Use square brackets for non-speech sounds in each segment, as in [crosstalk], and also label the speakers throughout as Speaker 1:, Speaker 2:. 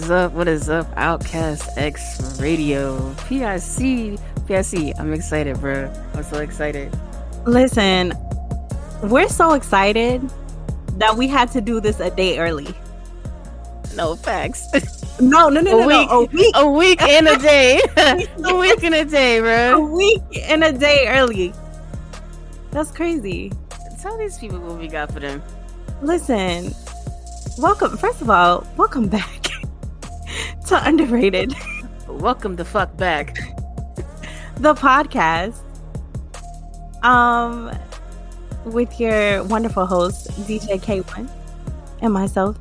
Speaker 1: What is up? What is up? Outcast X Radio. PIC. PIC. I'm excited, bro. I'm so excited.
Speaker 2: Listen, we're so excited that we had to do this a day early.
Speaker 1: No facts.
Speaker 2: No, no, no,
Speaker 1: a
Speaker 2: no,
Speaker 1: week,
Speaker 2: no. A week.
Speaker 1: a week and a day. [laughs] [laughs] a week and a day, bro.
Speaker 2: A week and a day early. That's crazy.
Speaker 1: Tell these people what we got for them.
Speaker 2: Listen, welcome. First of all, welcome back to Underrated, [laughs]
Speaker 1: Welcome the fuck back.
Speaker 2: the podcast. Um, with your wonderful host DJ K-One and myself,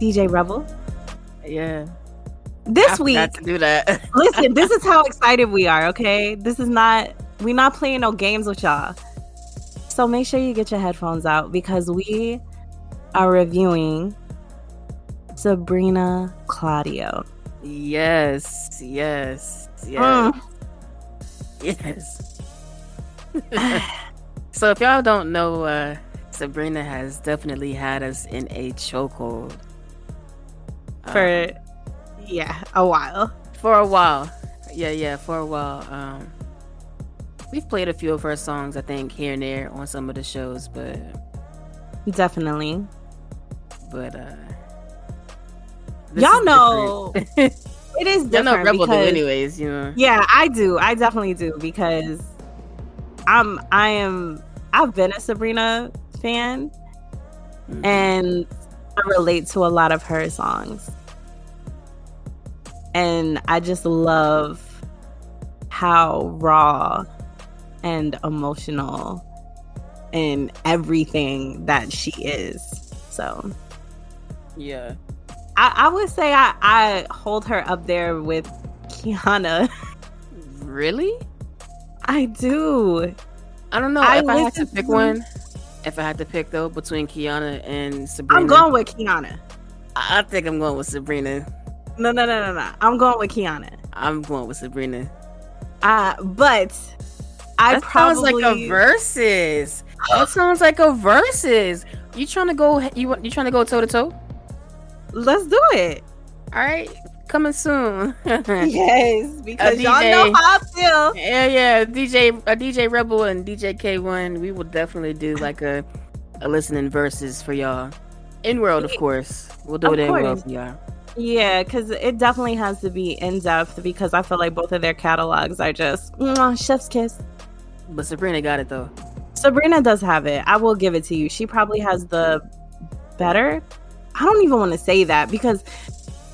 Speaker 2: DJ Rebel.
Speaker 1: Yeah.
Speaker 2: This
Speaker 1: I
Speaker 2: week,
Speaker 1: to do that. [laughs]
Speaker 2: listen, this is how excited we are. Okay, this is not we're not playing no games with y'all. So make sure you get your headphones out because we are reviewing Sabrina Claudio.
Speaker 1: Yes. Yes. Yes.
Speaker 2: Mm.
Speaker 1: Yes. [laughs] so if y'all don't know, uh, Sabrina has definitely had us in a chokehold
Speaker 2: For
Speaker 1: Um,
Speaker 2: yeah, a while.
Speaker 1: for a while. Yeah, yeah, for a while. Um, we've played a few of her songs, I think, here and there on some of the shows, but
Speaker 2: Definitely.
Speaker 1: but uh, this
Speaker 2: Y'all know
Speaker 1: different. [laughs]
Speaker 2: it is
Speaker 1: Y'all know
Speaker 2: different
Speaker 1: Rebel do anyways, you know.
Speaker 2: Yeah, I do. I definitely do because I'm I am I've been a Sabrina fan
Speaker 1: Mhm.
Speaker 2: and I relate to a lot of her songs. And I just love how raw and emotional and everything that she is. So
Speaker 1: yeah.
Speaker 2: I, I would say I, I hold her up there with Kiana.
Speaker 1: Really?
Speaker 2: I do.
Speaker 1: I don't know.
Speaker 2: I
Speaker 1: if I had to pick
Speaker 2: to-
Speaker 1: one, if I had to pick though between Kiana and Sabrina,
Speaker 2: I'm going with Kiana.
Speaker 1: I I think I'm going with Sabrina.
Speaker 2: No, no, no, no, no. I'm going with Kiana.
Speaker 1: I'm going with Sabrina.
Speaker 2: Uh, but I
Speaker 1: that
Speaker 2: probably
Speaker 1: sounds like a versus. That sounds like a versus. You trying to go? You want- you trying to go toe to toe?
Speaker 2: Let's do it.
Speaker 1: All right, coming soon. [laughs]
Speaker 2: Yes, because y'all know how I feel.
Speaker 1: Yeah, yeah, DJ, a DJ Rebel and DJ K-One. We will definitely do like a a listening verses for y'all. In world, of course. We'll do
Speaker 2: Of
Speaker 1: it in world for y'all.
Speaker 2: Yeah, because it definitely has to be in depth because I feel like both of their catalogs are just mwah, chef's kiss.
Speaker 1: But Sabrina got it though.
Speaker 2: Sabrina does have it. I will give it to you. She probably has the better. I don't even want to say that because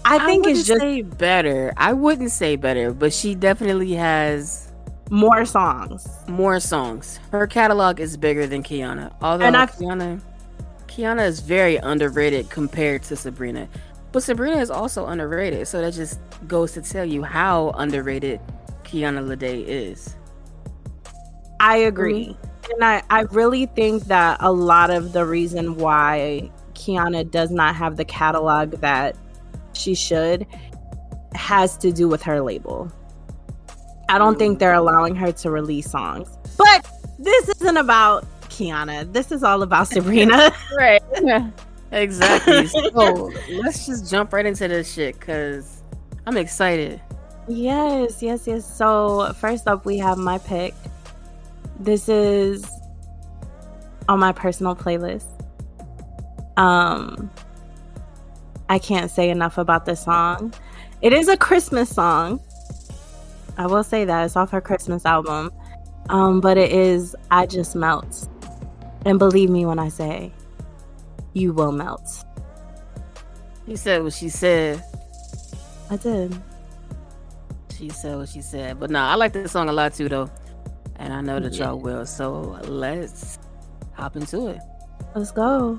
Speaker 2: I think
Speaker 1: wouldn't
Speaker 2: it's just
Speaker 1: say better. I wouldn't say better, but she definitely has
Speaker 2: more songs.
Speaker 1: more songs. Her catalog is bigger than Kiana. Although
Speaker 2: And I-
Speaker 1: Kiana, Kiana is very underrated compared to Sabrina. But Sabrina is also underrated, so that just goes to tell you how underrated Kiana Lede is.
Speaker 2: I agree. Mm-hmm. And I, I really think that a lot of the reason why Kiana does not have the catalog that she should has to do with her label. I don't think they're allowing her to release songs. But this isn't about Kiana. This is all about [laughs] Sabrina.
Speaker 1: Right. [laughs] exactly. [laughs] So let's just jump right into this shit because I'm excited.
Speaker 2: yes, yes, yes. So, first up, we have my pick. This is on my personal playlist. Um, I can't say enough about this song. It is a Christmas song. I will say that it's off her Christmas album. Um, but it is I Just Melt. And believe me when I say you will melt.
Speaker 1: She said what she said.
Speaker 2: I did.
Speaker 1: She said what she said. But nah, I like this song a lot too, though. And I know that y'all will. So let's hop into it.
Speaker 2: Let's go.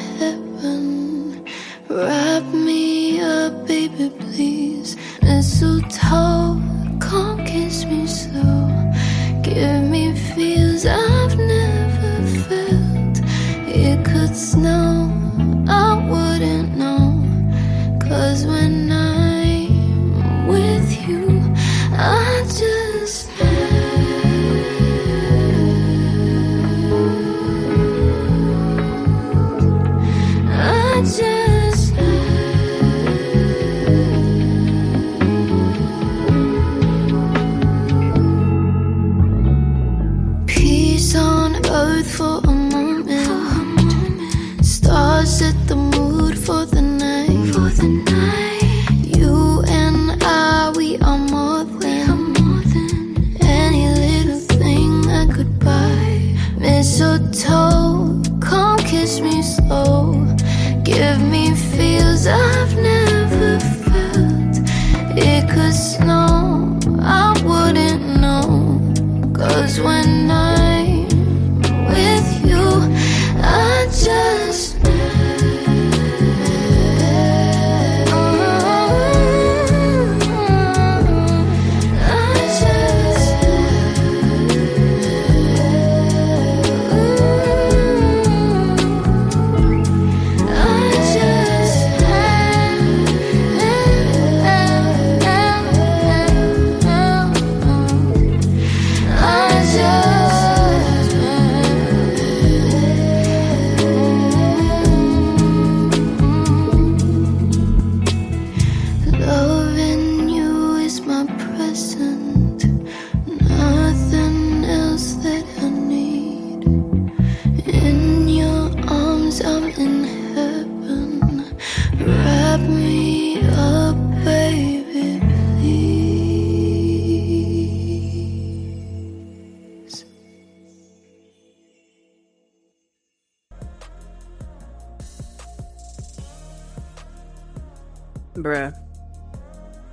Speaker 1: Bruh.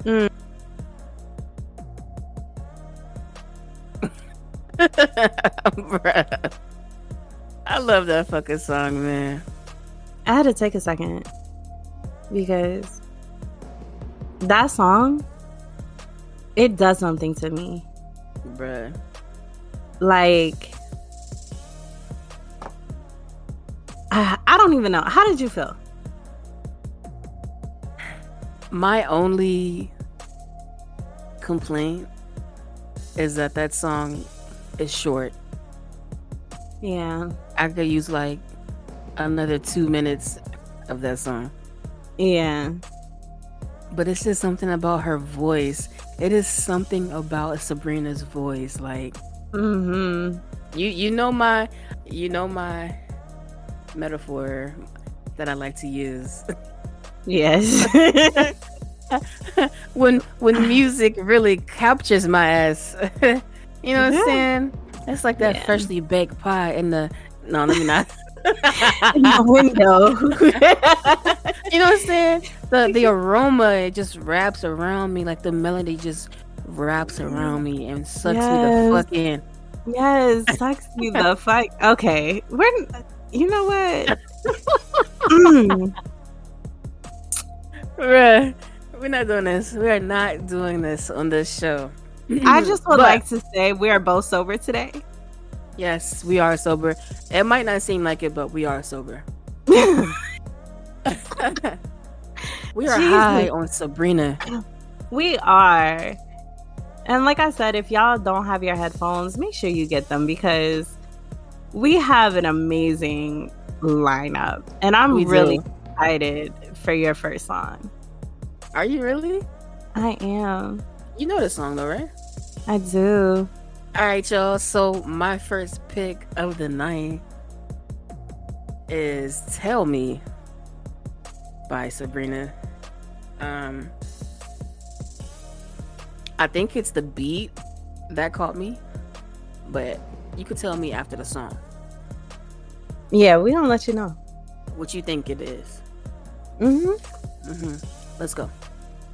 Speaker 2: Mm. [laughs]
Speaker 1: Bruh. I love that fucking song, man.
Speaker 2: I had to take a second because that song it does something to me.
Speaker 1: Bruh.
Speaker 2: Like I, I don't even know. How did you feel?
Speaker 1: My only complaint is that that song is short.
Speaker 2: Yeah.
Speaker 1: I could use like another two minutes of that song.
Speaker 2: Yeah.
Speaker 1: But it's just something about her voice. It is something about Sabrina's voice. Like
Speaker 2: Mhm.
Speaker 1: you you know my you know my metaphor that I like to use. [laughs]
Speaker 2: Yes. [laughs] [laughs]
Speaker 1: when when music really captures my ass. [laughs] you know what
Speaker 2: Yeah.
Speaker 1: I'm saying? It's like that
Speaker 2: Yeah.
Speaker 1: freshly baked pie in the no, let me not. [laughs]
Speaker 2: In the window.
Speaker 1: you know what I'm saying? The the aroma it just wraps around me, like the melody just wraps around me and sucks me the fuck in.
Speaker 2: yes, sucks me the fuck. Okay. We're you know what? Mm.
Speaker 1: Bruh, we're not doing this. We are not doing this on this show.
Speaker 2: I just would
Speaker 1: But-
Speaker 2: like to say we are both sober today.
Speaker 1: Yes, we are sober. It might not seem like it, but we are sober. [laughs] we are
Speaker 2: Jesus.
Speaker 1: high on Sabrina.
Speaker 2: We are. And like I said, if y'all don't have your headphones, make sure you get them because we have an amazing lineup. And I'm
Speaker 1: We do.
Speaker 2: really excited for your first song.
Speaker 1: Are you really?
Speaker 2: I am.
Speaker 1: You know the song though, right?
Speaker 2: I do.
Speaker 1: All right, y'all. So my first pick of the night is "Tell Me" by Sabrina. Um, I think it's the beat that caught me, but you could tell me after the song
Speaker 2: Yeah, we don't let you know.
Speaker 1: what you think it is.
Speaker 2: Mm-hmm.
Speaker 1: hmm Let's go.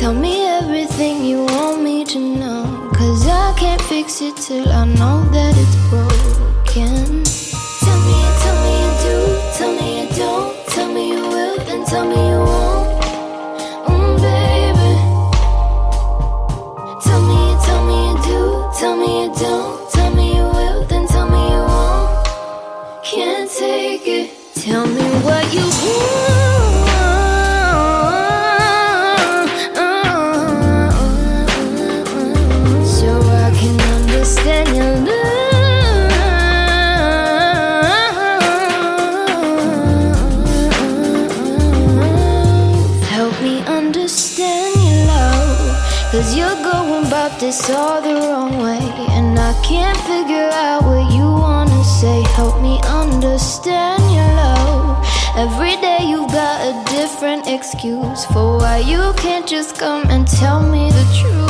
Speaker 3: Tell me everything you want me to know. Cause I can't fix it till I know that it's broken. This all the wrong way. And I can't figure out what you wanna say. Help me understand your love. Every day you've got a different excuse for why you can't just come and tell me the truth.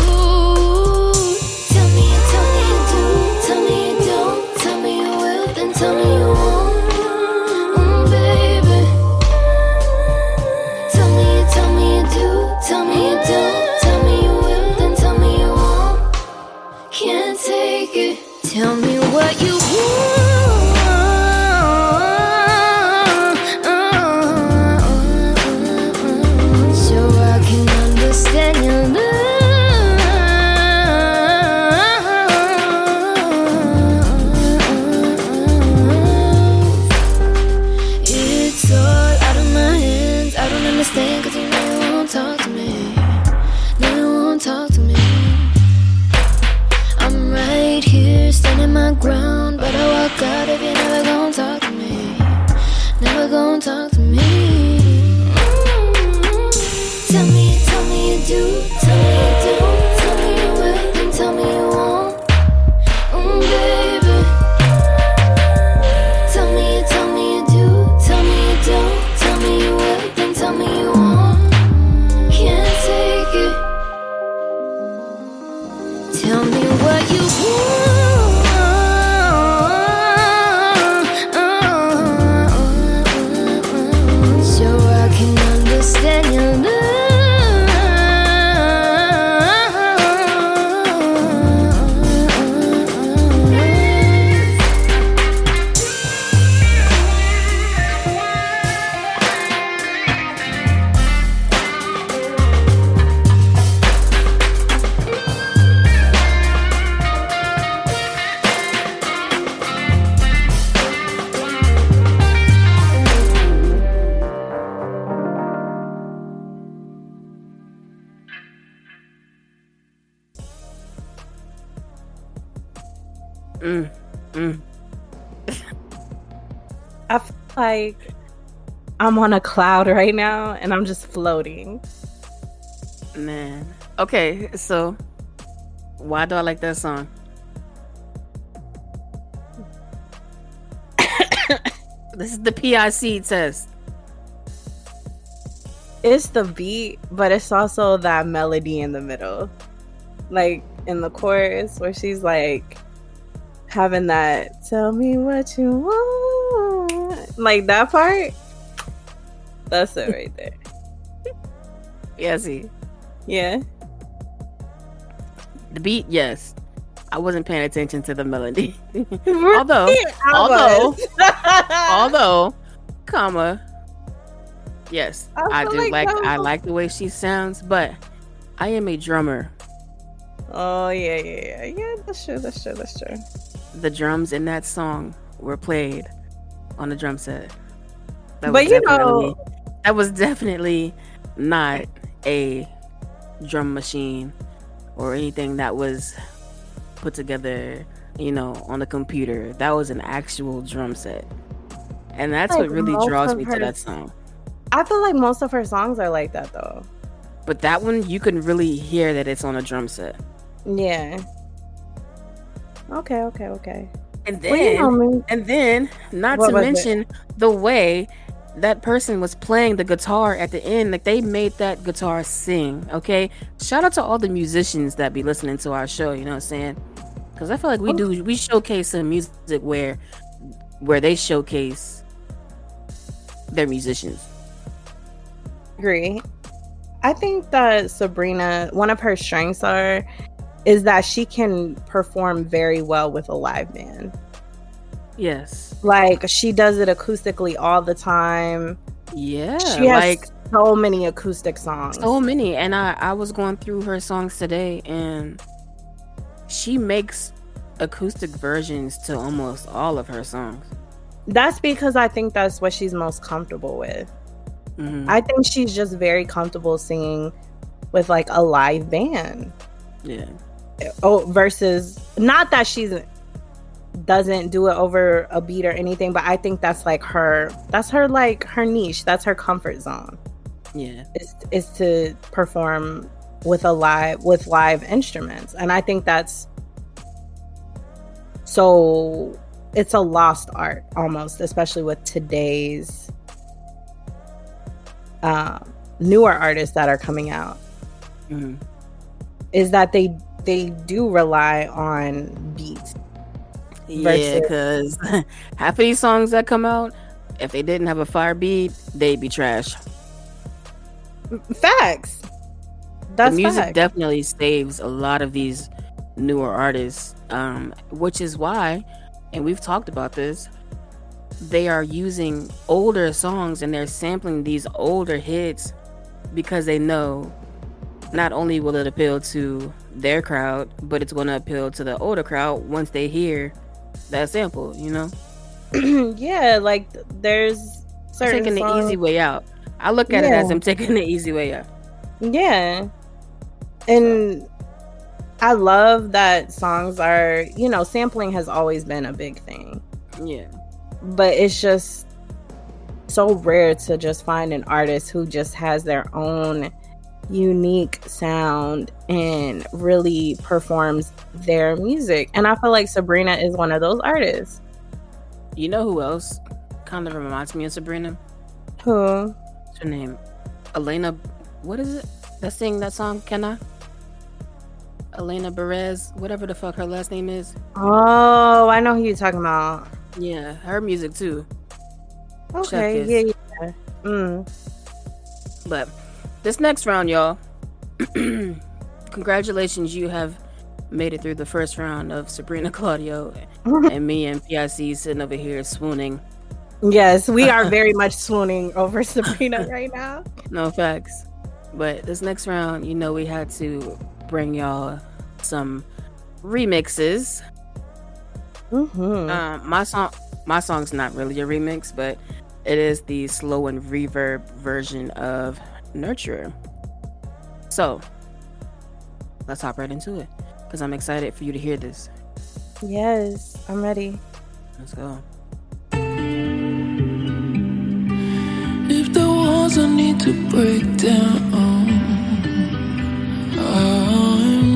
Speaker 2: Like I'm on a cloud right now and I'm just floating.
Speaker 1: Man. Okay, so why do I like that song? [coughs] this is the PIC test.
Speaker 2: It's the beat, but it's also that melody in the middle. Like in the chorus where she's like having that tell me what you want. Like that part. That's it right there. [laughs]
Speaker 1: Yeah.
Speaker 2: Yeah.
Speaker 1: The beat, yes. I wasn't paying attention to the melody. [laughs] although, although, [laughs] although, comma, yes,
Speaker 2: I
Speaker 1: I, do
Speaker 2: like
Speaker 1: like, I like the way she sounds, but I am a drummer.
Speaker 2: Oh yeah, yeah, yeah. Yeah, that's true, that's true, that's true.
Speaker 1: The drums in that song were played on the drum set. That
Speaker 2: But you know-
Speaker 1: that was definitely not a drum machine or anything that was put together, you know, on the computer. That was an actual drum set. And that's
Speaker 2: Like
Speaker 1: what really draws me
Speaker 2: her-
Speaker 1: to that song.
Speaker 2: I feel like most of her songs are like that though.
Speaker 1: But that one, you can really hear that it's on a drum set.
Speaker 2: Yeah. Okay, okay, okay.
Speaker 1: And
Speaker 2: Well, you know
Speaker 1: then, and then, not
Speaker 2: What
Speaker 1: to
Speaker 2: was it?
Speaker 1: mention the way that person was playing the guitar at the end. Like they made that guitar sing. Okay, shout out to all the musicians that be listening to our show. You know what I'm saying? Because I feel like we do we showcase some music where where they showcase they're musicians.
Speaker 2: Agree. I think that Sabrina, one of her strengths are is that she can perform very well with a live band.
Speaker 1: Yes.
Speaker 2: Like she does it acoustically all the time.
Speaker 1: Yeah.
Speaker 2: She has
Speaker 1: like
Speaker 2: so many acoustic songs.
Speaker 1: so many. And I, I was going through her songs today and she makes acoustic versions to almost all of her songs.
Speaker 2: That's because I think that's what she's most comfortable with.
Speaker 1: Mhm.
Speaker 2: I think she's just very comfortable singing with like a live band.
Speaker 1: yeah.
Speaker 2: Oh, versus not that she's doesn't do it over a beat or anything, but I think that's like her that's her like her niche. That's her comfort zone.
Speaker 1: Yeah.
Speaker 2: Is is to perform with a live with live instruments. And I think that's so it's a lost art almost, especially with today's um, newer artists that are coming out.
Speaker 1: Mhm.
Speaker 2: Is that they they do rely on beats.
Speaker 1: Yeah, because [laughs] half of these songs that come out, if they didn't have a fire beat, they'd be trash.
Speaker 2: Facts. That's
Speaker 1: the music
Speaker 2: fact.
Speaker 1: definitely saves a lot of these newer artists, um, which is why, and we've talked about this, they are using older songs and they're sampling these older hits because they know not only will it appeal to their crowd, but it's going to appeal to the older crowd once they hear that sample, you know? [clears throat]
Speaker 2: yeah, like there's certain
Speaker 1: taking the easy way out. I look at it as I'm taking the easy way out.
Speaker 2: Yeah. And I love that songs are, you know, sampling has always been a big thing.
Speaker 1: Yeah.
Speaker 2: But it's just so rare to just find an artist who just has their own unique sound and really performs their music. And I feel like Sabrina is one of those artists.
Speaker 1: You know who else kind of reminds me of Sabrina?
Speaker 2: Who?
Speaker 1: What's her name? Elena. What is it? That sing that song? Can I? Elena Perez, whatever the fuck her last name is.
Speaker 2: Oh, I know who you're talking about.
Speaker 1: Yeah, her music too.
Speaker 2: Okay, yeah, yeah. Mm.
Speaker 1: But this next round, y'all. [clears throat] congratulations, you have made it through the first round of Sabrina [laughs] Claudio and me and PIC sitting over here swooning.
Speaker 2: Yes, we are [laughs] very much swooning over [laughs] Sabrina right now.
Speaker 1: No facts. But this next round, you know, we had to bring y'all some remixes.
Speaker 2: Mm-hmm.
Speaker 1: Um, my song, my song's not really a remix, but it is the slow and reverb version of "Nurturer." So let's hop right into it, because I'm excited for you to hear this.
Speaker 2: yes, I'm ready.
Speaker 1: Let's go.
Speaker 4: If the walls I need to break down, I'm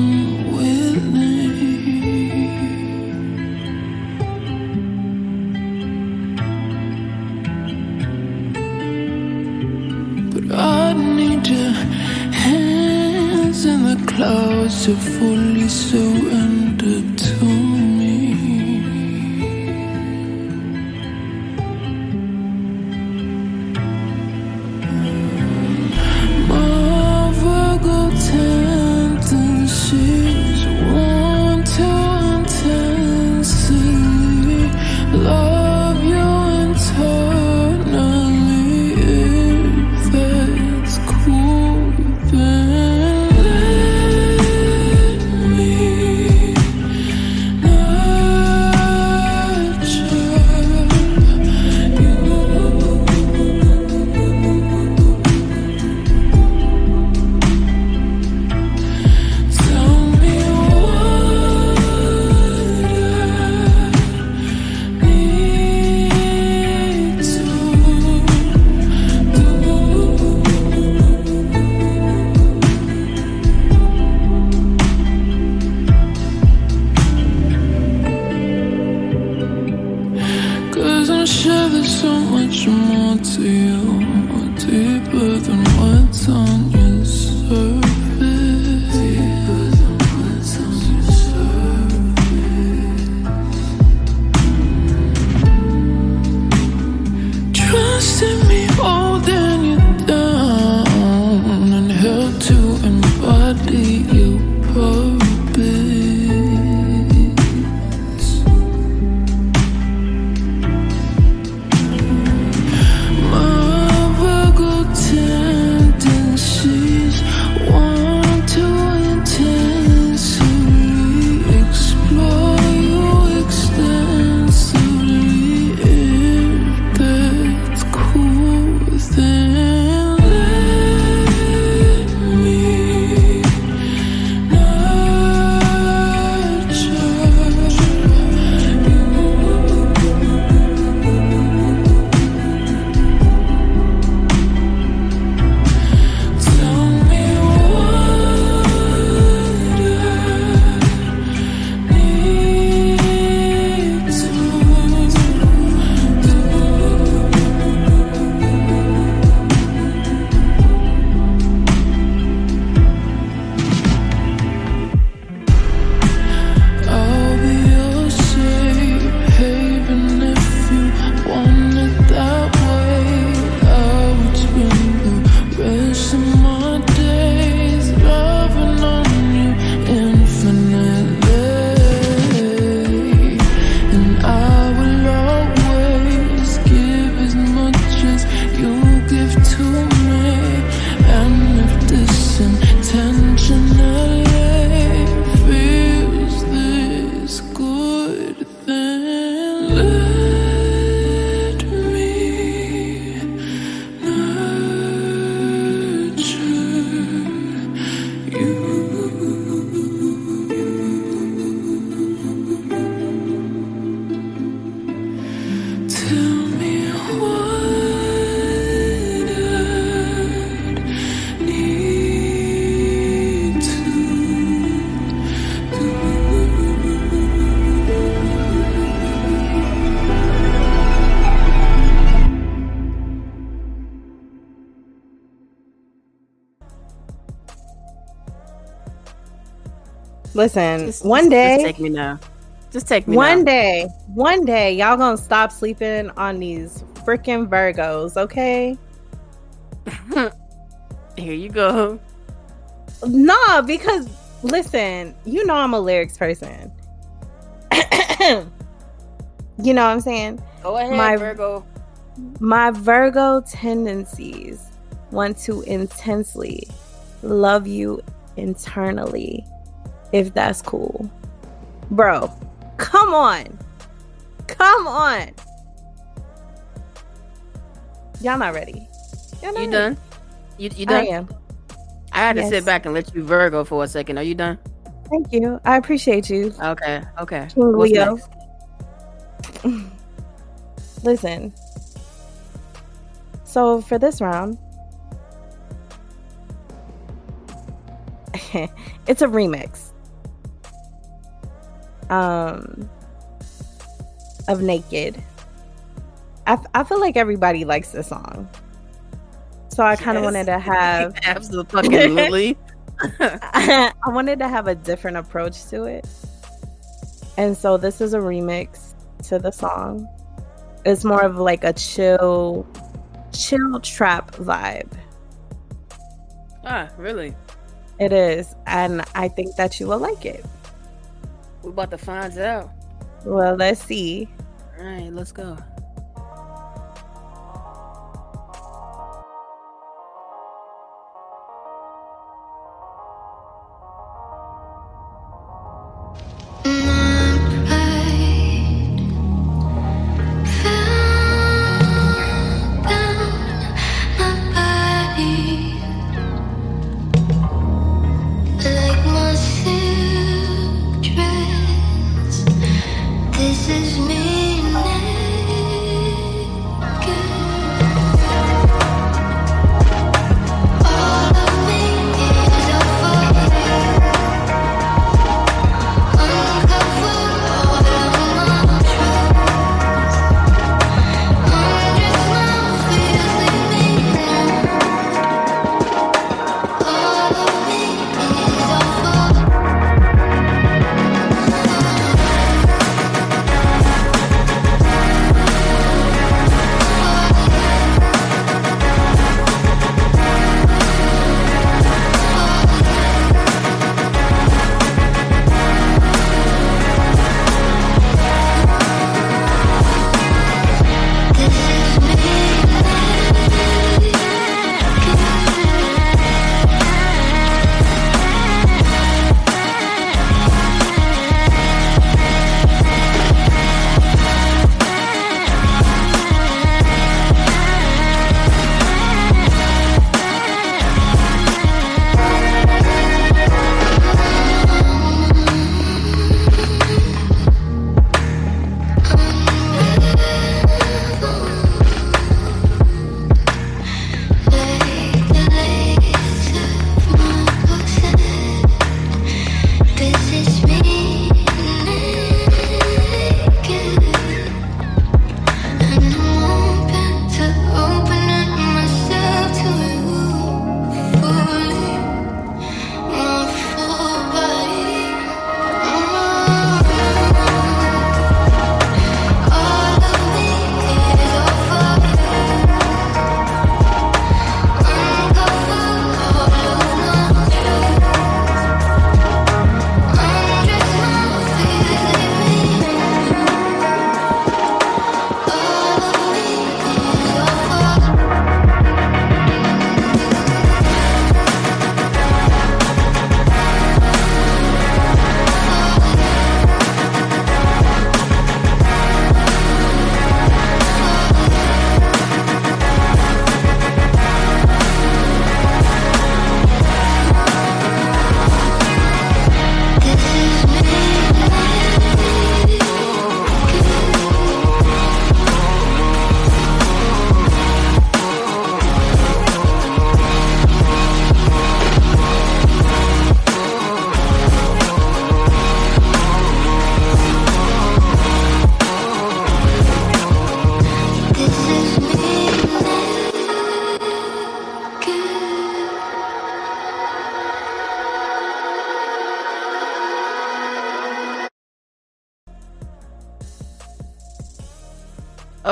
Speaker 2: Listen,
Speaker 1: Just-
Speaker 2: one
Speaker 1: just-
Speaker 2: day,
Speaker 1: just take me now. Just take me
Speaker 2: one
Speaker 1: now.
Speaker 2: day, one day, y'all gonna stop sleeping on these freaking Virgos, okay? [laughs]
Speaker 1: Here you go.
Speaker 2: Nah, because listen, you know I'm a lyrics person. [clears throat] you know what I'm saying?
Speaker 1: Go ahead,
Speaker 2: My-
Speaker 1: Virgo.
Speaker 2: My Virgo tendencies want to intensely love you internally, if that's cool. Bro, come on. Come on. Y'all not ready. Y'all not
Speaker 1: You
Speaker 2: ready.
Speaker 1: done? You you
Speaker 2: I
Speaker 1: done?
Speaker 2: am.
Speaker 1: I had to
Speaker 2: Yes.
Speaker 1: sit back and let you Virgo for a second. Are you done?
Speaker 2: Thank you. I appreciate you.
Speaker 1: Okay. Okay.
Speaker 2: King Leo. [laughs] Listen. So for this round, [laughs] it's a remix. Um of Naked. I, f- I feel like everybody likes this song. So I kind of
Speaker 1: Yes.
Speaker 2: wanted to [laughs] have
Speaker 1: Absolutely. [laughs]
Speaker 2: I wanted to have a different approach to it. And so this is a remix to the song. It's more of like a chill chill trap vibe.
Speaker 1: ah, really?
Speaker 2: It is. And I think that you will like it.
Speaker 1: We're about to find out.
Speaker 2: Well, let's see.
Speaker 1: All right, let's go.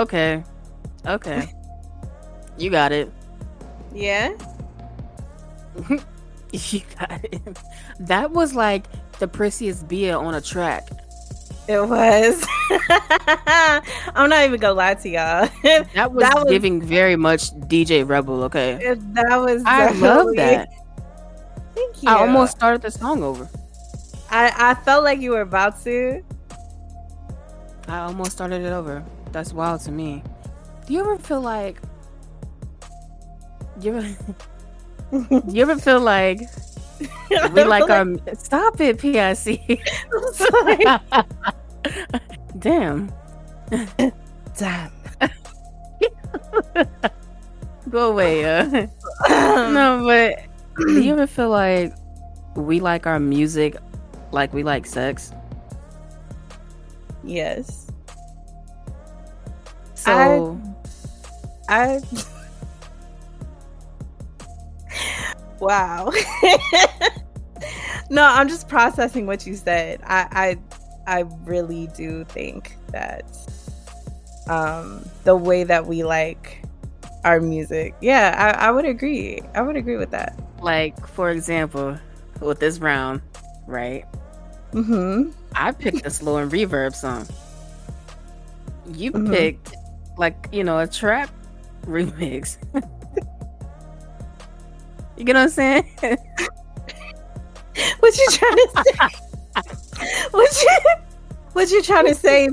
Speaker 1: Okay. Okay. You got it.
Speaker 2: Yeah. [laughs]
Speaker 1: You got it. That was like the prettiest beer on a track.
Speaker 2: It was. [laughs] I'm not even gonna lie to y'all. [laughs]
Speaker 1: That was,
Speaker 2: That was-
Speaker 1: giving very much DJ Rebel. Okay.
Speaker 2: that was.
Speaker 1: I love that.
Speaker 2: Thank you.
Speaker 1: I almost started the song over.
Speaker 2: I, I felt like you were about to.
Speaker 1: I almost started it over. That's wild to me. Do you ever feel like you ever [laughs] you ever feel like [laughs] we like our stop it, PIC. [laughs] Damn.
Speaker 2: Damn.
Speaker 1: Go away, uh. no, but do you ever feel like we like our music like we like sex?
Speaker 2: Yes.
Speaker 1: So
Speaker 2: I. [laughs] wow. [laughs] no, I'm just processing what you said. I, I, I really do think that um, the way that we like our music, yeah, I, I would agree. I would agree with that.
Speaker 1: like for example, with this round, right?
Speaker 2: Mm-hmm.
Speaker 1: I picked a slow and reverb song. You
Speaker 2: Mhm.
Speaker 1: picked like, you know, a trap remix. [laughs] you get what I'm saying? [laughs]
Speaker 2: What you trying to say? [laughs] what you what you trying to say?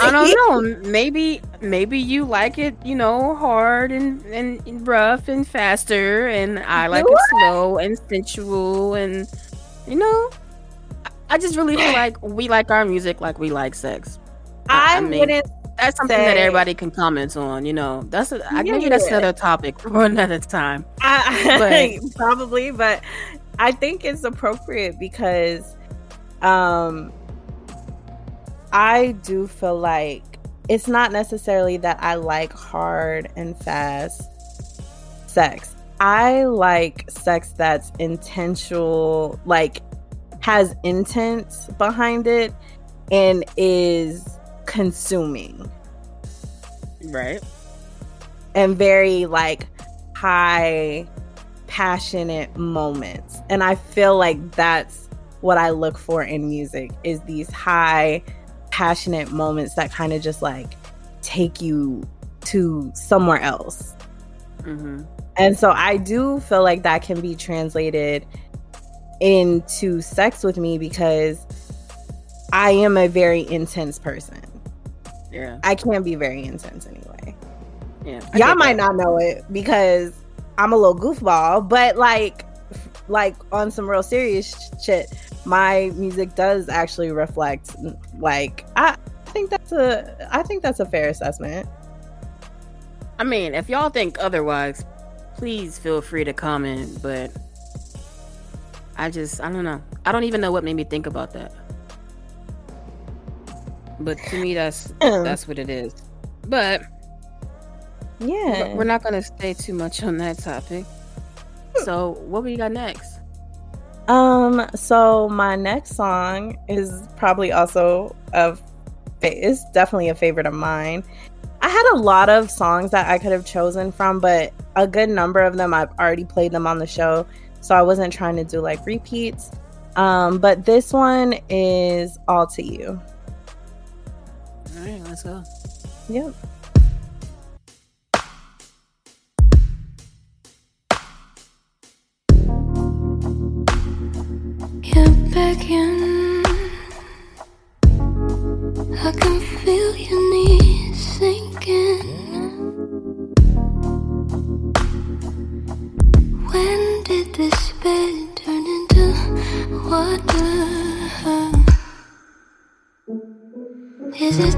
Speaker 1: I don't know. Maybe maybe you like it, you know, hard and, and rough and faster and I like
Speaker 2: What?
Speaker 1: it slow and sensual and you know I- just really feel like we like our music like we like sex.
Speaker 2: I,
Speaker 1: I mean,
Speaker 2: wouldn't.
Speaker 1: That's something that everybody can comment on, you know. That's a, I maybe that's
Speaker 2: Yeah.
Speaker 1: another topic for [laughs] another time.
Speaker 2: I, [laughs] probably, but I think it's appropriate because, um, I do feel like it's not necessarily that I like hard and fast sex. I like sex that's intentional, like has intent behind it and is consuming
Speaker 1: Right.
Speaker 2: and very like high passionate moments. And i feel like that's what i look for in music is these high passionate moments that kind of just like take you to somewhere else.
Speaker 1: Hmm
Speaker 2: and so i do feel like that can be translated into sex with me because i am a very intense person
Speaker 1: Yeah.
Speaker 2: i can be very intense anyway
Speaker 1: Yeah. I
Speaker 2: y'all might
Speaker 1: that.
Speaker 2: not know it because I'm a little goofball, but like, like on some real serious shit, my music does actually reflect. Like, I think that's a, I think that's a fair assessment.
Speaker 1: I mean, if y'all think otherwise, please feel free to comment. But I just, I don't know. I don't even know what made me think about that. But to me, that's [clears throat] that's what it is. But
Speaker 2: yeah.
Speaker 1: we're not gonna stay too much on that topic. So, what we got next?
Speaker 2: Um. So my next song is probably also a, it's definitely a favorite of mine. I had a lot of songs that I could have chosen from, but a good number of them I've already played them on the show, so I wasn't trying to do like repeats. Um, but this one is all to you.
Speaker 1: All right, let's go.
Speaker 2: Yep.
Speaker 3: You're back in. I can feel your knees sinking. When did this bed turn into water? Is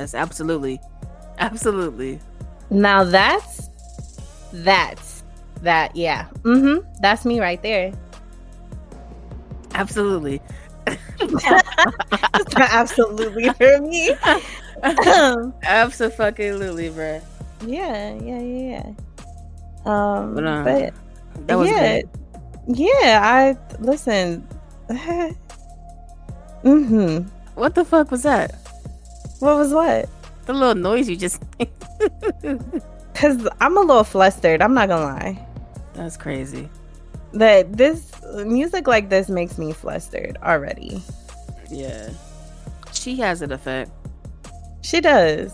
Speaker 1: Yes, absolutely. Absolutely.
Speaker 2: Now that's that's that yeah. Mm-hmm. That's me right there.
Speaker 1: Absolutely. [laughs]
Speaker 2: Absolutely for me. [laughs]
Speaker 1: Absolutely,
Speaker 2: yeah, yeah, yeah, yeah. Um,
Speaker 1: But, uh,
Speaker 2: but
Speaker 1: That was
Speaker 2: yeah,
Speaker 1: good.
Speaker 2: yeah. I listen. [laughs] mm-hmm.
Speaker 1: What the fuck was that?
Speaker 2: What was what?
Speaker 1: The little noise you just [laughs]
Speaker 2: Cause I'm a little flustered. I'm not gonna lie.
Speaker 1: That's crazy.
Speaker 2: That this music like this makes me flustered already.
Speaker 1: Yeah. She has an effect.
Speaker 2: She does.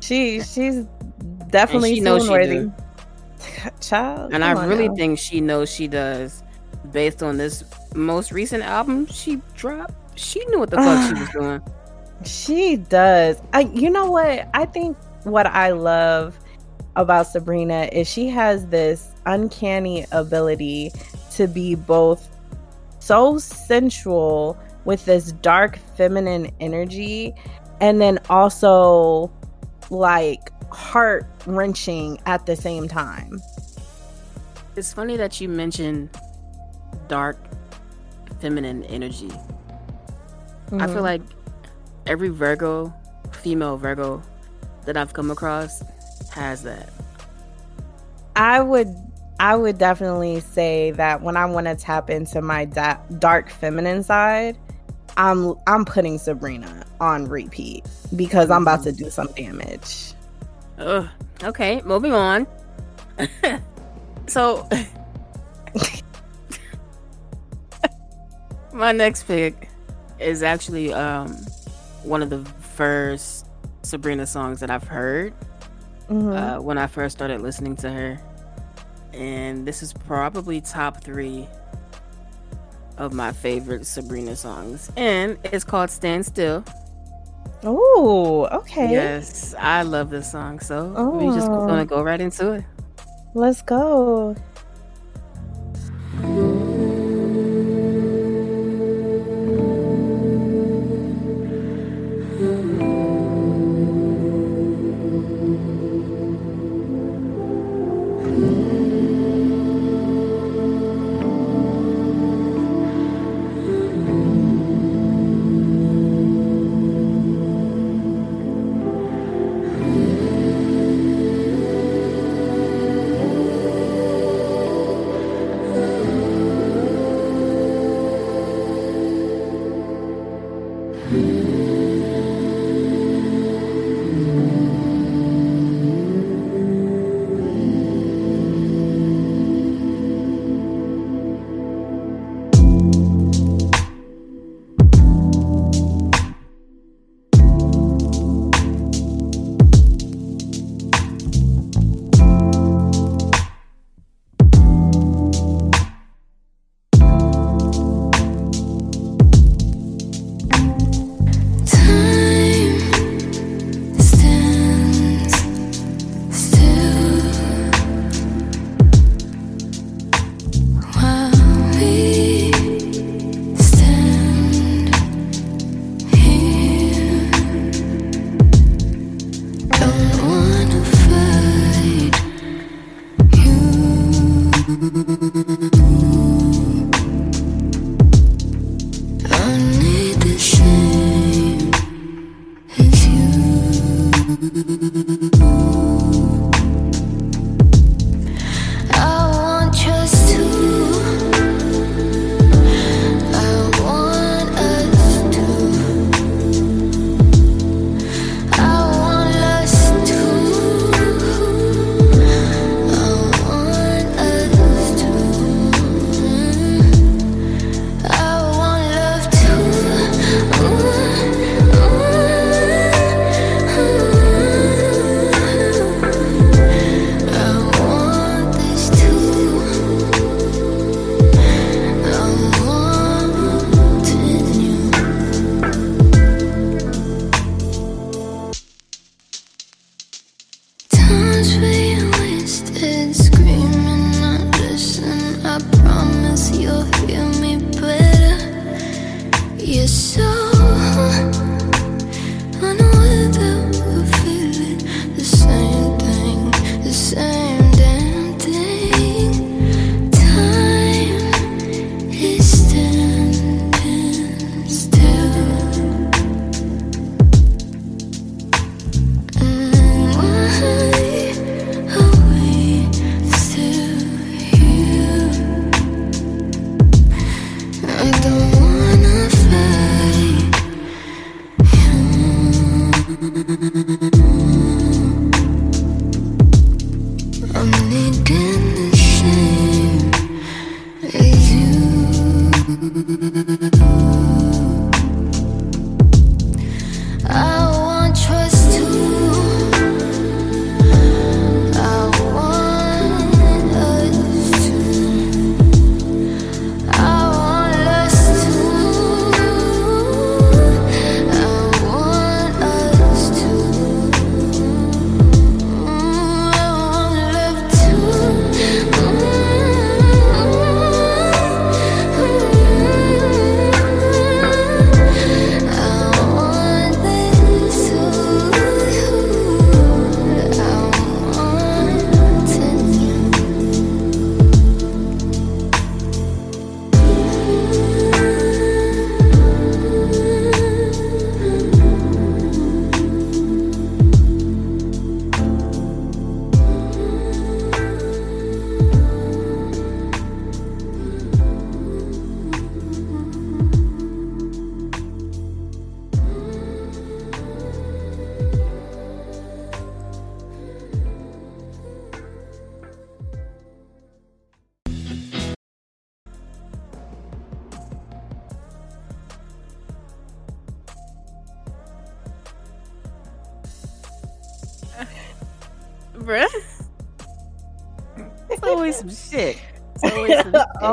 Speaker 2: She she's definitely
Speaker 1: she knows
Speaker 2: worthy. [laughs] Child,
Speaker 1: And I really
Speaker 2: now.
Speaker 1: think she knows she does. Based on this most recent album she dropped, she knew what the fuck she [sighs] was doing.
Speaker 2: She does. I you know what? I think what I love about Sabrina is she has this uncanny ability to be both so sensual with this dark feminine energy and then also like heart wrenching at the same time.
Speaker 1: It's funny that you mentioned dark feminine energy. I
Speaker 2: Mm-hmm.
Speaker 1: feel like every Virgo, female Virgo that I've come across has that.
Speaker 2: I would I would definitely say that when I want to tap into my da- dark feminine side, I'm I'm putting Sabrina on repeat because I'm about to do some damage.
Speaker 1: Ugh. Okay, moving on. [laughs] so, [laughs] [laughs] my next pick is actually um one of the first Sabrina songs that I've heard
Speaker 2: Mhm.
Speaker 1: uh, when I first started listening to her, and this is probably top three of my favorite Sabrina songs, and it's called "Stand Still."
Speaker 2: Oh, okay.
Speaker 1: Yes, I love this song, so we're just
Speaker 2: Oh.
Speaker 1: gonna go right into it.
Speaker 2: Let's go.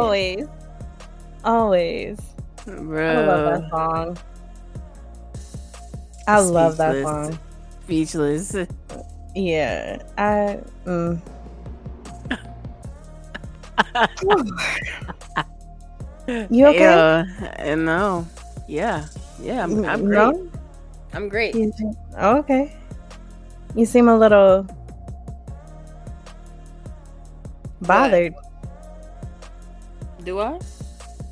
Speaker 1: Some shit. always,
Speaker 2: always. I love that song. I love that song.
Speaker 1: Speechless.
Speaker 2: Yeah, I. Mm. you okay?
Speaker 1: Yeah, I know. Yeah, yeah. I'm, I'm great.
Speaker 2: No?
Speaker 1: I'm great.
Speaker 2: You oh, okay. You seem a little bothered.
Speaker 1: Do I?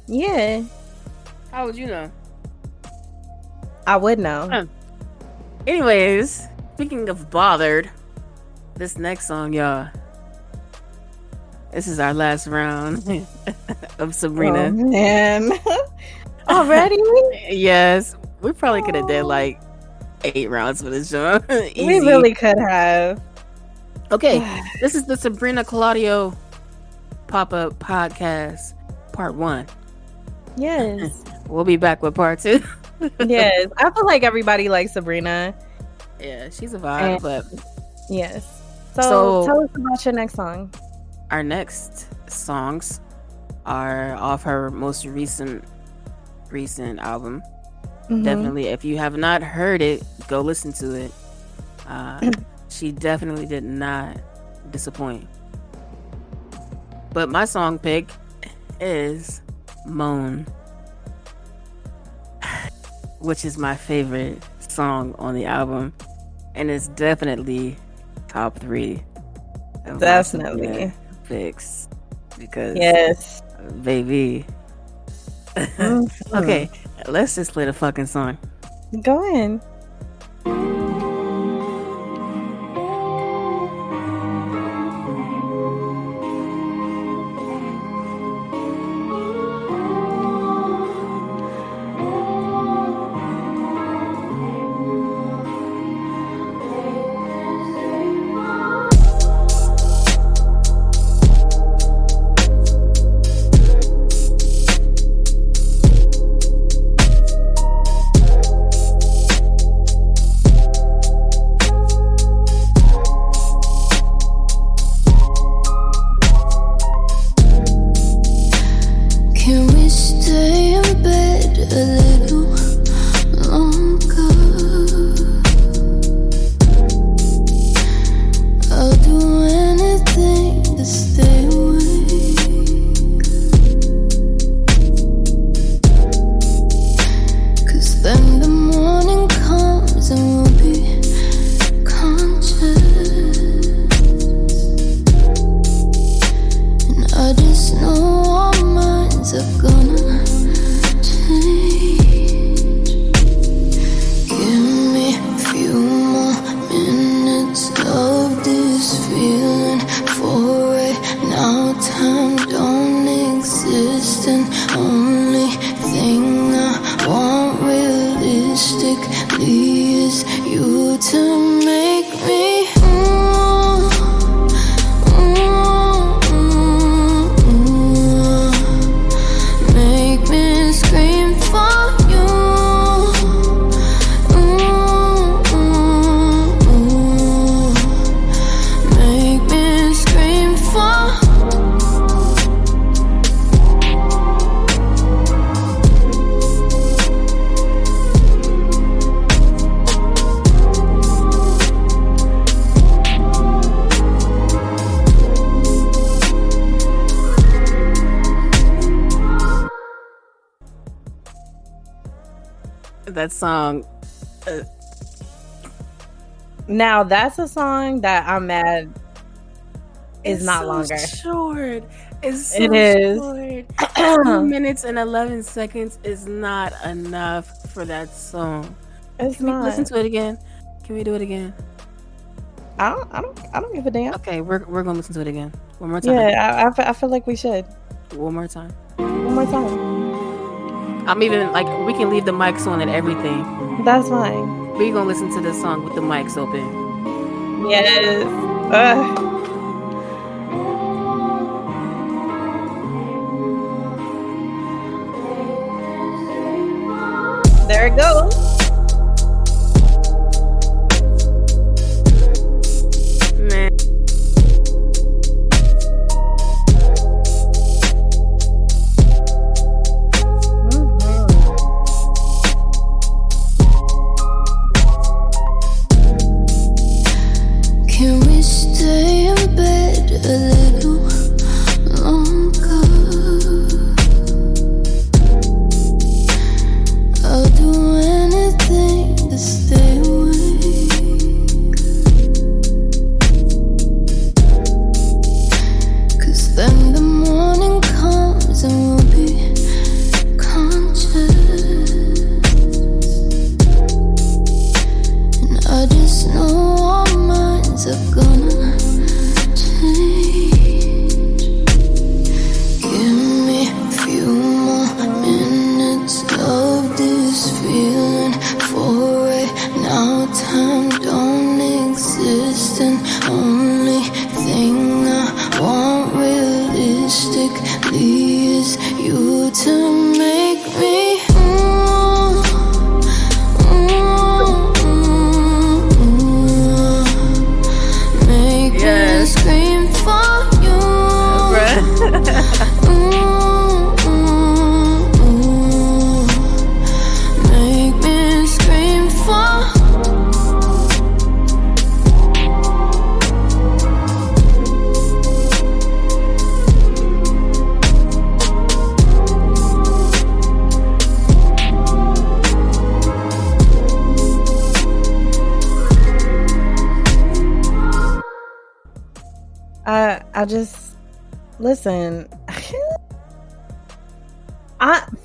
Speaker 2: Yeah,
Speaker 1: How would you know?
Speaker 2: I would know.
Speaker 1: Huh. Anyways, speaking of bothered, this next song, y'all. This is our last round [laughs] of
Speaker 2: Oh,
Speaker 1: Sabrina.
Speaker 2: man. [laughs] Already?
Speaker 1: Yes, we probably could have did oh. like eight rounds for this show. [laughs]
Speaker 2: we really could have.
Speaker 1: Okay, [sighs] this is the Sabrina Claudio pop up podcast, part one.
Speaker 2: Yes. [laughs]
Speaker 1: We'll be back with part two. [laughs]
Speaker 2: yes. I feel like everybody likes Sabrina.
Speaker 1: yeah, she's a vibe,
Speaker 2: And-
Speaker 1: but
Speaker 2: Yes. So,
Speaker 1: So-
Speaker 2: tell us about your next song.
Speaker 1: our next songs are off her most recent recent album.
Speaker 2: Mhm.
Speaker 1: Definitely, if you have not heard it, go listen to it. Uh, [clears throat] she definitely did not disappoint. But my song pick is Moan, which is my favorite song on the album, and it's definitely top three.
Speaker 2: Definitely.
Speaker 1: Picks because
Speaker 2: Yes.
Speaker 1: baby.
Speaker 2: Mhm. [laughs]
Speaker 1: okay, let's just play the fucking song.
Speaker 2: Go in.
Speaker 3: no woman's are gonna
Speaker 1: That song, uh,
Speaker 2: Now that's a song that I'm mad is
Speaker 1: it's
Speaker 2: not
Speaker 1: so
Speaker 2: longer.
Speaker 1: Short. It's so
Speaker 2: It is.
Speaker 1: short. Two [clears throat] minutes and eleven seconds is not enough for that song.
Speaker 2: It's
Speaker 1: Can we listen to it again? Can we do it again?
Speaker 2: I don't. I don't. I don't give a damn.
Speaker 1: Okay, we're we're gonna listen to it again. One more time.
Speaker 2: Yeah, I, I, fe- I feel like we should.
Speaker 1: One more time.
Speaker 2: One more time.
Speaker 1: I'm even like we can leave the mics on and everything.
Speaker 2: That's fine.
Speaker 1: We gonna listen to this song with the mics open.
Speaker 2: Yes. Ugh. There it goes.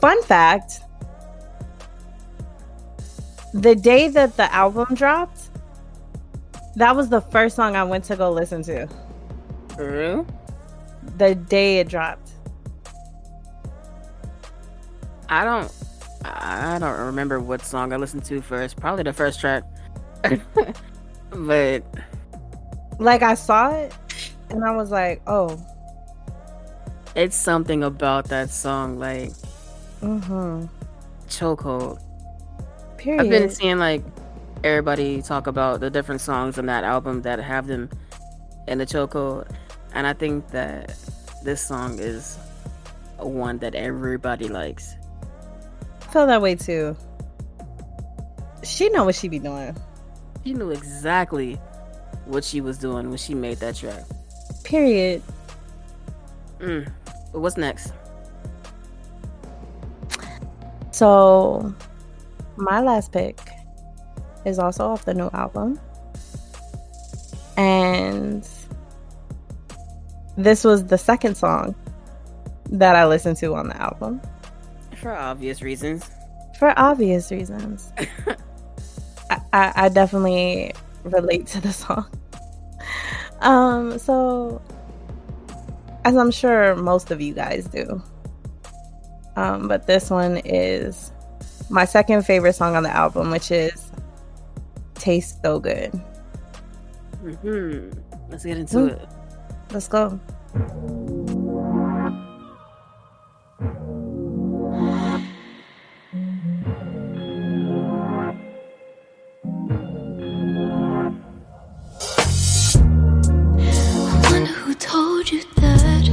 Speaker 2: Fun fact: the day that the album dropped, that was the first song I went to go listen to.
Speaker 1: For real?
Speaker 2: The day it dropped.
Speaker 1: I don't I don't remember what song I listened to first. Probably the first track. [laughs] but
Speaker 2: Like I saw it, and I was like, "Oh,
Speaker 1: it's something about that song, like
Speaker 2: mm-hmm."
Speaker 1: chokehold.
Speaker 2: Period.
Speaker 1: I've been seeing like everybody talk about the different songs on that album that have them in the chokehold, and I think that this song is one that everybody likes.
Speaker 2: feel that way too. She know what she be doing.
Speaker 1: She knew exactly what she was doing when she made that track.
Speaker 2: Period.
Speaker 1: Mm. But what's next?
Speaker 2: So, my last pick is also off the new album. And this was the second song that I listened to on the album
Speaker 1: For obvious reasons.
Speaker 2: for obvious reasons. [laughs] I, I, I definitely relate to the song. Um, so, as I'm sure most of you guys do, um, but this one is my second favorite song on the album, which is tastes so good.
Speaker 1: hmm Let's get into
Speaker 2: Mm.
Speaker 1: it.
Speaker 2: Let's go.
Speaker 3: I wonder who told you that.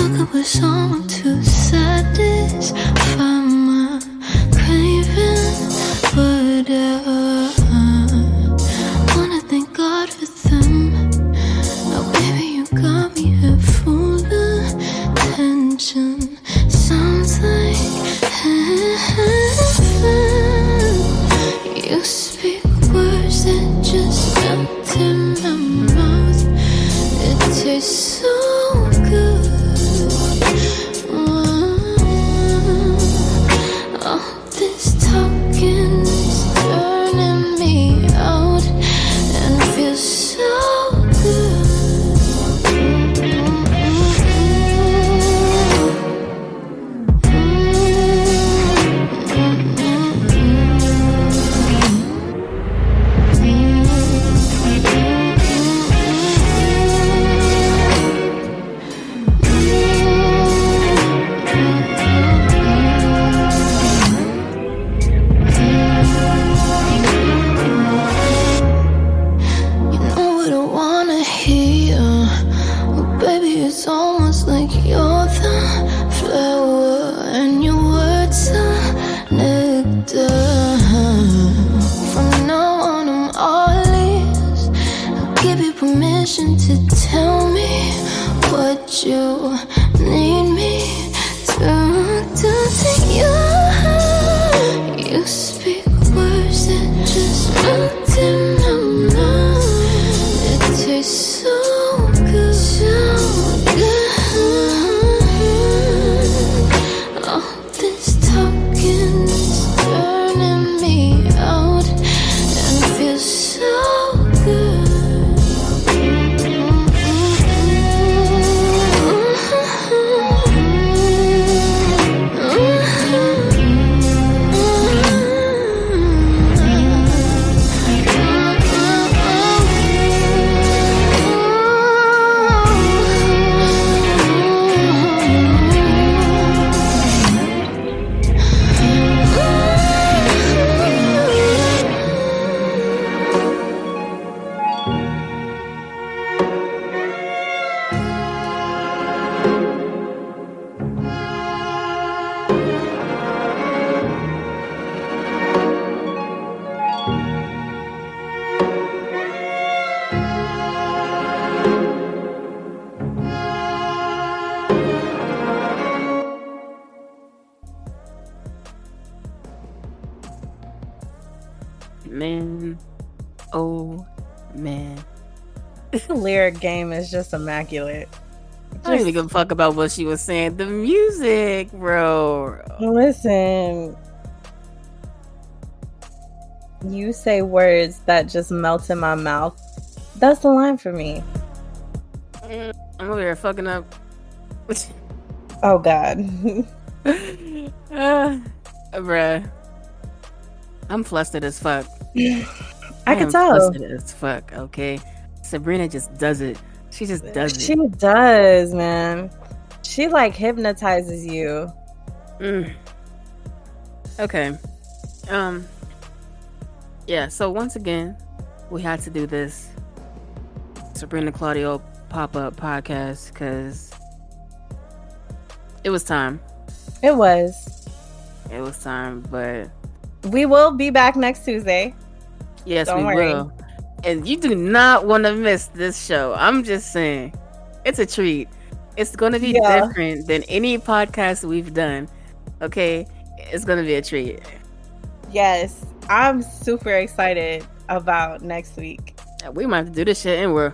Speaker 3: Looking for someone to is just
Speaker 2: immaculate.
Speaker 1: I don't even give a fuck about what she was saying. The music, bro.
Speaker 2: Listen. You say words that just melt in my mouth. That's the line for me.
Speaker 1: Mm, I'm over here fucking up. [laughs]
Speaker 2: Oh God.
Speaker 1: uh, [laughs] bruh. I'm flustered as fuck. [laughs]
Speaker 2: I can
Speaker 1: am
Speaker 2: tell.
Speaker 1: Flustered as fuck. Okay, Sabrina just does it. She just does
Speaker 2: She
Speaker 1: it.
Speaker 2: does, man. She like hypnotizes you.
Speaker 1: Mm. Okay. Um. Yeah. So once again, we had to do this Sabrina Claudio pop up podcast because it was time.
Speaker 2: It was.
Speaker 1: It was time, but
Speaker 2: We will be back next Tuesday.
Speaker 1: yes,
Speaker 2: Don't
Speaker 1: we
Speaker 2: worry.
Speaker 1: will. And you do not want to miss this show. I'm just saying, it's a treat. It's going to be
Speaker 2: Yeah.
Speaker 1: different than any podcast we've done. Okay, it's going to be a treat.
Speaker 2: Yes. I'm super excited about next week.
Speaker 1: We might have to do this shit, and we're.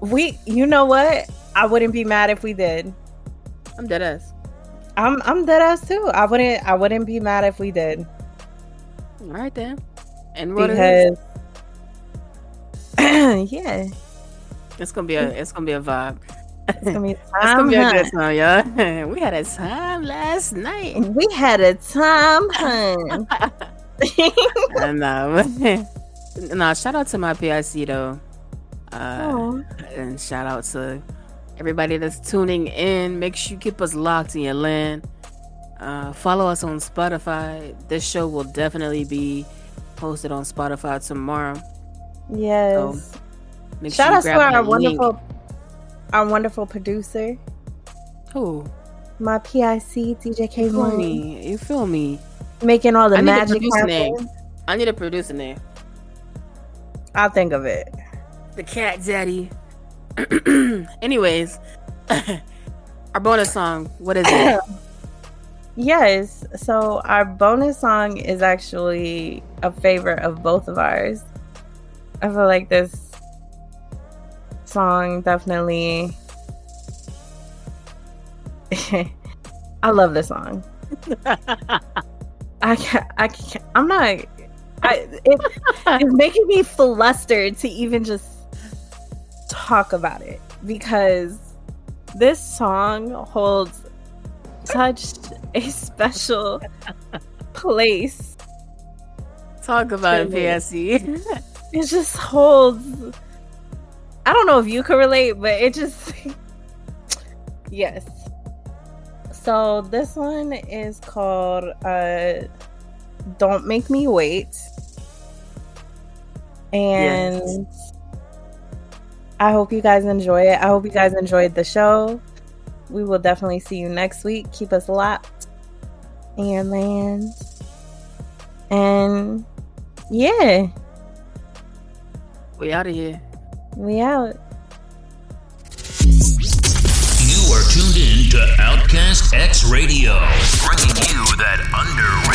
Speaker 2: We you know what? I wouldn't be mad if we did.
Speaker 1: I'm dead ass.
Speaker 2: I'm I'm dead ass too. I wouldn't I wouldn't be mad if we did.
Speaker 1: All right then. And what is?
Speaker 2: Because yeah,
Speaker 1: It's gonna be a it's gonna be a vibe.
Speaker 2: it's gonna be [laughs] a
Speaker 1: It's
Speaker 2: time.
Speaker 1: gonna be a good time, y'all. [laughs] We had a time last night. [laughs]
Speaker 2: We had a time, hun.
Speaker 1: and uh, no, shout out to my PIC though, uh,
Speaker 2: Aw.
Speaker 1: and shout out to everybody that's tuning in. Make sure you keep us locked in your land. Uh, follow us on Spotify. This show will definitely be posted on Spotify tomorrow.
Speaker 2: Yes.
Speaker 1: Make
Speaker 2: Shout out to our
Speaker 1: that link.
Speaker 2: wonderful, our wonderful producer,
Speaker 1: Who?
Speaker 2: my PIC DJ K
Speaker 1: You feel me? You feel me?
Speaker 2: making all the
Speaker 1: I
Speaker 2: magic happen.
Speaker 1: I need a producer name.
Speaker 2: I'll think of it.
Speaker 1: The cat daddy. [clears throat] Anyways, [laughs] our bonus song. What is it? [coughs]
Speaker 2: Yes. So our bonus song is actually a favorite of both of ours. I feel like this song definitely. [laughs] I love this song. [laughs] I can't. I can't. I'm not. I, it, it's making me flustered to even just talk about it because this song holds such a special [laughs] place.
Speaker 1: Talk about it,
Speaker 2: Really? It just holds. I don't know if you can relate, but it just. [laughs] yes. So this one is called uh, "Don't Make Me Wait," and I hope you guys enjoy it. I hope you guys enjoyed the show. We will definitely see you next week. Keep us locked in your land, and yeah.
Speaker 1: We out of here.
Speaker 2: We out.
Speaker 5: You are tuned in to Outcast X Radio, bringing you that under.